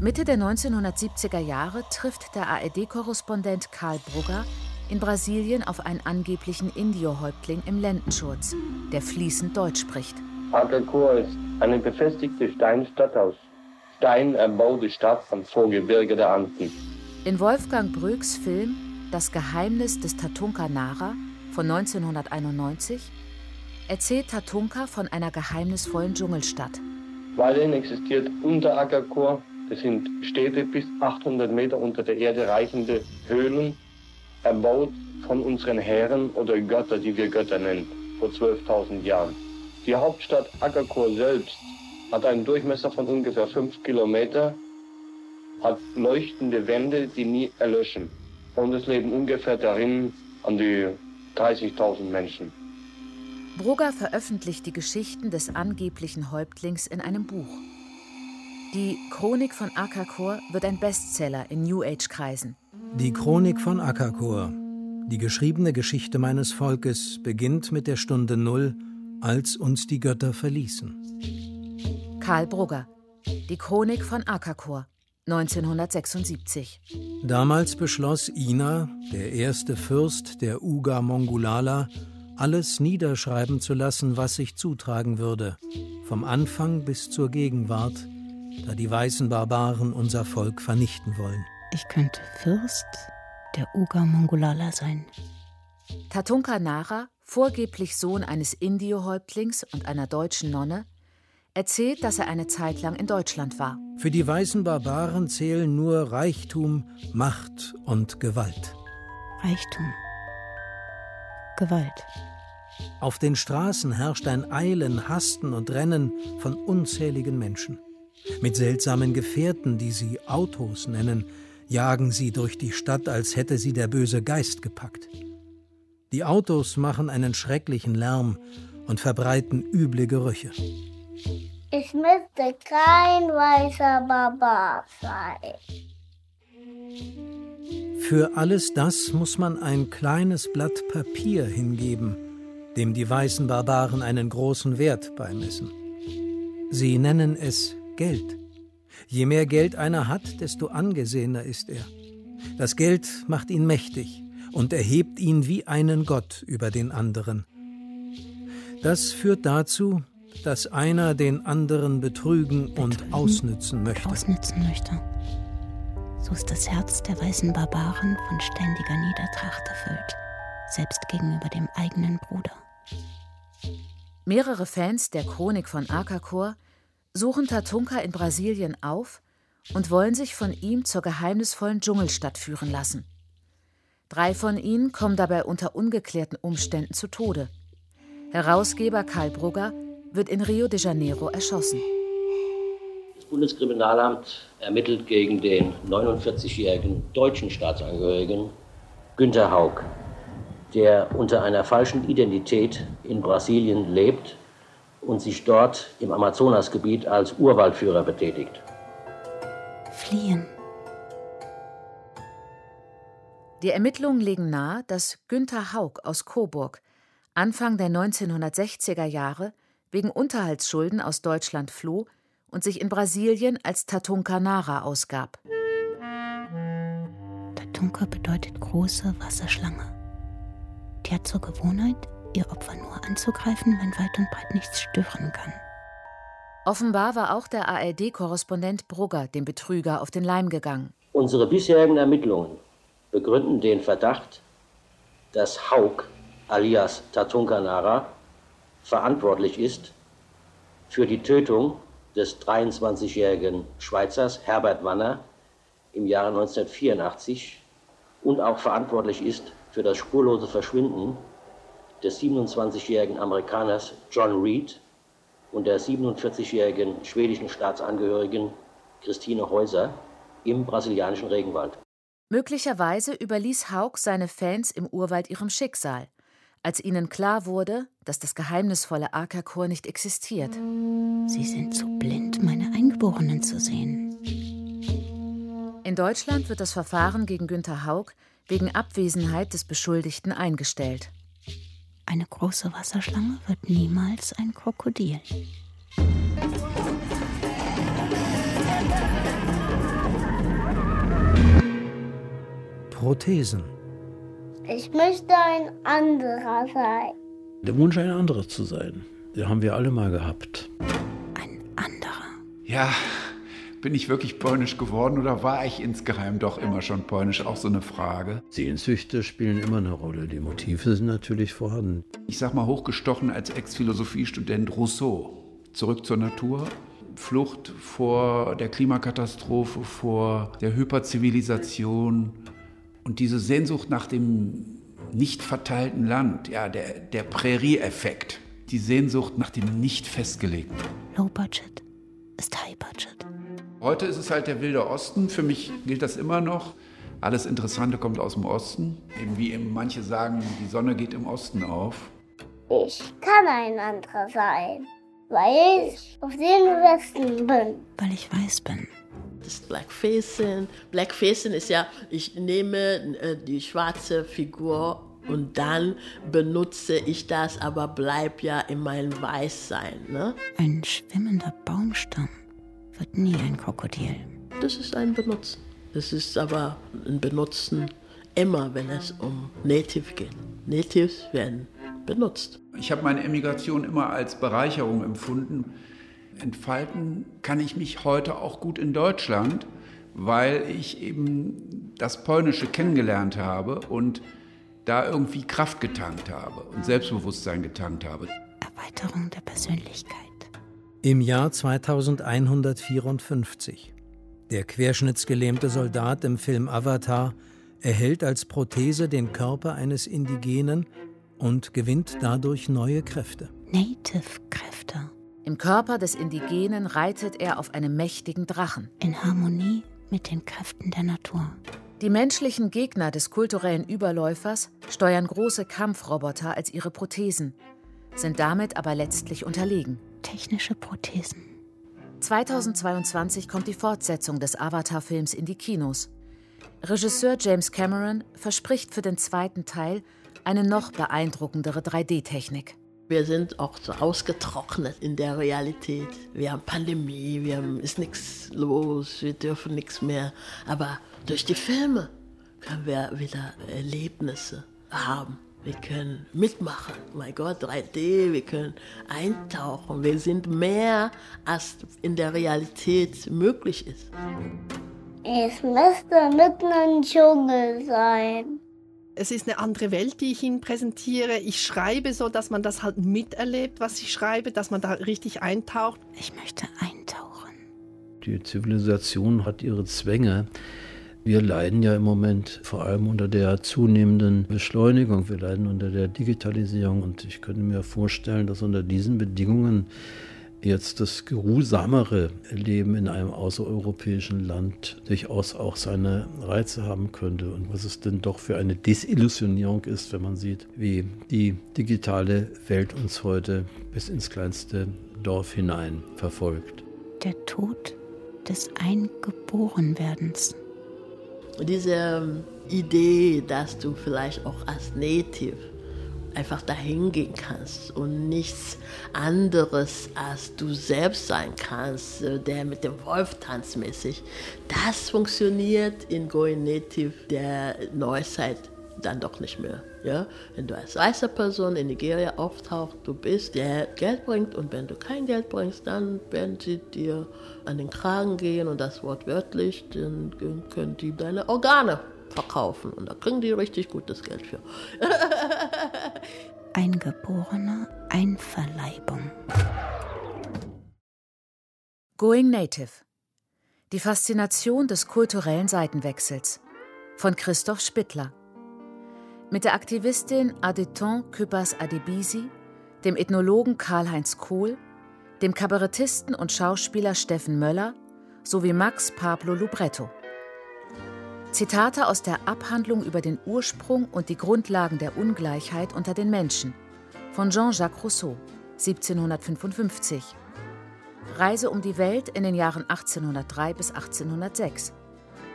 Mitte der 1970er Jahre trifft der ARD-Korrespondent Karl Brugger in Brasilien auf einen angeblichen Indio-Häuptling im Lendenschurz, der fließend Deutsch spricht. Akakor ist eine befestigte Steinstadt aus Stein erbaute Stadt am Vorgebirge der Anden. In Wolfgang Bröcks Film Das Geheimnis des Tatunka Nara von 1991 erzählt Tatunka von einer geheimnisvollen Dschungelstadt. Weiterhin existiert unter Akakor, das sind Städte bis 800 Meter unter der Erde reichende Höhlen, erbaut von unseren Herren oder Götter, die wir Götter nennen, vor 12.000 Jahren. Die Hauptstadt Akakor selbst hat einen Durchmesser von ungefähr 5 Kilometer, hat leuchtende Wände, die nie erlöschen. Und es leben ungefähr darin an die 30.000 Menschen. Brugger veröffentlicht die Geschichten des angeblichen Häuptlings in einem Buch. Die Chronik von Akakor wird ein Bestseller in New Age-Kreisen. Die Chronik von Akakor, die geschriebene Geschichte meines Volkes, beginnt mit der Stunde Null, als uns die Götter verließen. Karl Brugger, die Chronik von Akakor, 1976. Damals beschloss Ina, der erste Fürst der Uga Mongulala, alles niederschreiben zu lassen, was sich zutragen würde, vom Anfang bis zur Gegenwart, da die weißen Barbaren unser Volk vernichten wollen. Ich könnte Fürst der Uga Mongolala sein. Tatunka Nara, vorgeblich Sohn eines Indio-Häuptlings und einer deutschen Nonne, erzählt, dass er eine Zeit lang in Deutschland war. Für die weißen Barbaren zählen nur Reichtum, Macht und Gewalt. Reichtum. Gewalt. Auf den Straßen herrscht ein Eilen, Hasten und Rennen von unzähligen Menschen. Mit seltsamen Gefährten, die sie Autos nennen, jagen sie durch die Stadt, als hätte sie der böse Geist gepackt. Die Autos machen einen schrecklichen Lärm und verbreiten üble Gerüche. Ich möchte kein weißer Barbar sein. Für alles das muss man ein kleines Blatt Papier hingeben, dem die weißen Barbaren einen großen Wert beimessen. Sie nennen es Geld. Je mehr Geld einer hat, desto angesehener ist er. Das Geld macht ihn mächtig und erhebt ihn wie einen Gott über den anderen. Das führt dazu, dass einer den anderen betrügen und ausnützen möchte. Ausnützen möchte. So ist das Herz der weißen Barbaren von ständiger Niedertracht erfüllt, selbst gegenüber dem eigenen Bruder. Mehrere Fans der Chronik von Akakor suchen Tatunka in Brasilien auf und wollen sich von ihm zur geheimnisvollen Dschungelstadt führen lassen. Drei von ihnen kommen dabei unter ungeklärten Umständen zu Tode. Herausgeber Karl Brugger wird in Rio de Janeiro erschossen. Das Bundeskriminalamt ermittelt gegen den 49-jährigen deutschen Staatsangehörigen Günter Haug, der unter einer falschen Identität in Brasilien lebt und sich dort im Amazonasgebiet als Urwaldführer betätigt. Fliehen. Die Ermittlungen legen nahe, dass Günther Haug aus Coburg Anfang der 1960er Jahre wegen Unterhaltsschulden aus Deutschland floh und sich in Brasilien als Tatunka Nara ausgab. Tatunka bedeutet große Wasserschlange. Die hat zur Gewohnheit, ihr Opfer nur anzugreifen, wenn weit und breit nichts stören kann. Offenbar war auch der ARD-Korrespondent Brugger dem Betrüger auf den Leim gegangen. Unsere bisherigen Ermittlungen begründen den Verdacht, dass Haug alias Tatunka Nara verantwortlich ist für die Tötung des 23-jährigen Schweizers Herbert Wanner im Jahre 1984 und auch verantwortlich ist für das spurlose Verschwinden des 27-jährigen Amerikaners John Reed und der 47-jährigen schwedischen Staatsangehörigen Christine Häuser im brasilianischen Regenwald. Möglicherweise überließ Haug seine Fans im Urwald ihrem Schicksal, als ihnen klar wurde, dass das geheimnisvolle Akakor nicht existiert. Sie sind zu blind, meine Eingeborenen zu sehen. In Deutschland wird das Verfahren gegen Günter Haug wegen Abwesenheit des Beschuldigten eingestellt. Eine große Wasserschlange wird niemals ein Krokodil. Prothesen. Ich möchte ein anderer sein. Der Wunsch, ein anderer zu sein, den haben wir alle mal gehabt. Ja, bin ich wirklich polnisch geworden oder war ich insgeheim doch immer schon polnisch? Auch so eine Frage. Sehnsüchte spielen immer eine Rolle. Die Motive sind natürlich vorhanden. Ich sag mal hochgestochen als Ex-Philosophiestudent Rousseau. Zurück zur Natur. Flucht vor der Klimakatastrophe, vor der Hyperzivilisation und diese Sehnsucht nach dem nicht verteilten Land, ja, der, der Prärie-Effekt, die Sehnsucht nach dem nicht festgelegten. Low Budget ist High Budget. Heute ist es halt der wilde Osten. Für mich gilt das immer noch. Alles Interessante kommt aus dem Osten. Eben wie eben manche sagen, die Sonne geht im Osten auf. Ich kann ein anderer sein, weil ich auf dem Westen bin. Weil ich weiß bin. Das ist Blackfacing. Blackfacing ist ja, ich nehme äh, die schwarze Figur und dann benutze ich das, aber bleib ja in meinem Weißsein. Ne? Ein schwimmender Baumstamm wird nie ein Krokodil. Das ist ein Benutzen. Das ist aber ein Benutzen immer, wenn es um Native geht. Natives werden benutzt. Ich habe meine Emigration immer als Bereicherung empfunden. Entfalten kann ich mich heute auch gut in Deutschland, weil ich eben das Polnische kennengelernt habe und da irgendwie Kraft getankt habe und Selbstbewusstsein getankt habe. Erweiterung der Persönlichkeit. Im Jahr 2154. Der querschnittsgelähmte Soldat im Film Avatar erhält als Prothese den Körper eines Indigenen und gewinnt dadurch neue Kräfte. Native-Kräfte. Im Körper des Indigenen reitet er auf einem mächtigen Drachen. In Harmonie mit den Kräften der Natur. Die menschlichen Gegner des kulturellen Überläufers steuern große Kampfroboter als ihre Prothesen, sind damit aber letztlich unterlegen. Technische Prothesen. 2022 kommt die Fortsetzung des Avatar-Films in die Kinos. Regisseur James Cameron verspricht für den zweiten Teil eine noch beeindruckendere 3D-Technik. Wir sind auch so ausgetrocknet in der Realität. Wir haben Pandemie, wir haben, ist nichts los, wir dürfen nichts mehr. Aber durch die Filme können wir wieder Erlebnisse haben. Wir können mitmachen. Mein Gott, 3D, wir können eintauchen. Wir sind mehr, als in der Realität möglich ist. Es müsste mitten im Dschungel sein. Es ist eine andere Welt, die ich Ihnen präsentiere. Ich schreibe so, dass man das halt miterlebt, was ich schreibe, dass man da richtig eintaucht. Ich möchte eintauchen. Die Zivilisation hat ihre Zwänge. Wir leiden ja im Moment vor allem unter der zunehmenden Beschleunigung. Wir leiden unter der Digitalisierung und ich könnte mir vorstellen, dass unter diesen Bedingungen jetzt das geruhsamere Leben in einem außereuropäischen Land durchaus auch seine Reize haben könnte und was es denn doch für eine Desillusionierung ist, wenn man sieht, wie die digitale Welt uns heute bis ins kleinste Dorf hinein verfolgt. Der Tod des Eingeborenwerdens diese ähm, Idee, dass du vielleicht auch als Native einfach dahin gehen kannst und nichts anderes als du selbst sein kannst, äh, der mit dem Wolf tanzt mäßig. Das funktioniert in Going Native der Neuzeit dann doch nicht mehr. Ja? Wenn du als weiße Person in Nigeria auftauchst, du bist, der Geld bringt und wenn du kein Geld bringst, dann werden sie dir an den Kragen gehen und das Wort wörtlich, dann können die deine Organe verkaufen und da kriegen die richtig gutes Geld für. Eingeborene Einverleibung. Going Native. Die Faszination des kulturellen Seitenwechsels von Christoph Spittler. Mit der Aktivistin Adeton Küppers Adebisi, dem Ethnologen Karl-Heinz Kohl, dem Kabarettisten und Schauspieler Steffen Möller sowie Max Pablo Lubretto. Zitate aus der Abhandlung über den Ursprung und die Grundlagen der Ungleichheit unter den Menschen von Jean-Jacques Rousseau, 1755. Reise um die Welt in den Jahren 1803 bis 1806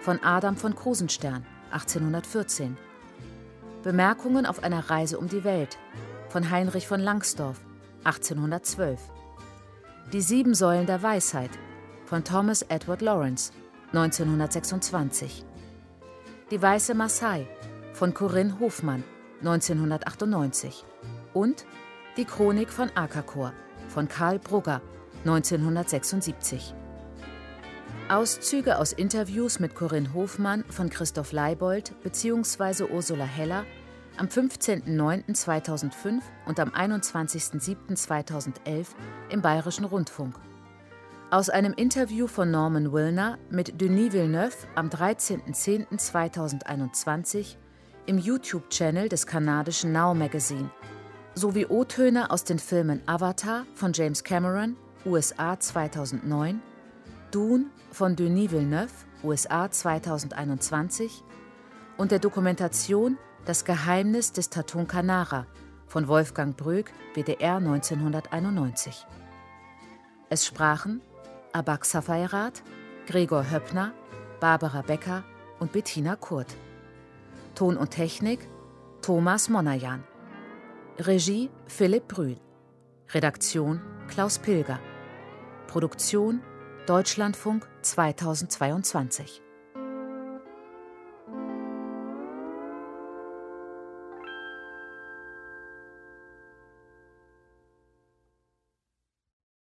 von Adam von Krusenstern, 1814. Bemerkungen auf einer Reise um die Welt von Heinrich von Langsdorff, 1812. Die sieben Säulen der Weisheit von Thomas Edward Lawrence, 1926. Die Weiße Maasai von Corinne Hofmann, 1998. Und Die Chronik von Akakor von Karl Brugger, 1976. Auszüge aus Interviews mit Corinne Hofmann von Christoph Leibold bzw. Ursula Heller am 15.09.2005 und am 21.07.2011 im Bayerischen Rundfunk. Aus einem Interview von Norman Wilner mit Denis Villeneuve am 13.10.2021 im YouTube-Channel des kanadischen Now Magazine sowie O-Töne aus den Filmen Avatar von James Cameron, USA 2009, Dune von Denis Villeneuve, USA 2021 und der Dokumentation Das Geheimnis des Tatunka Nara von Wolfgang Bröck, WDR 1991. Es sprachen Abak Safairat, Gregor Höppner, Barbara Becker und Bettina Kurt. Ton und Technik Thomas Monajan. Regie Philipp Brühl. Redaktion Klaus Pilger. Produktion Deutschlandfunk 2022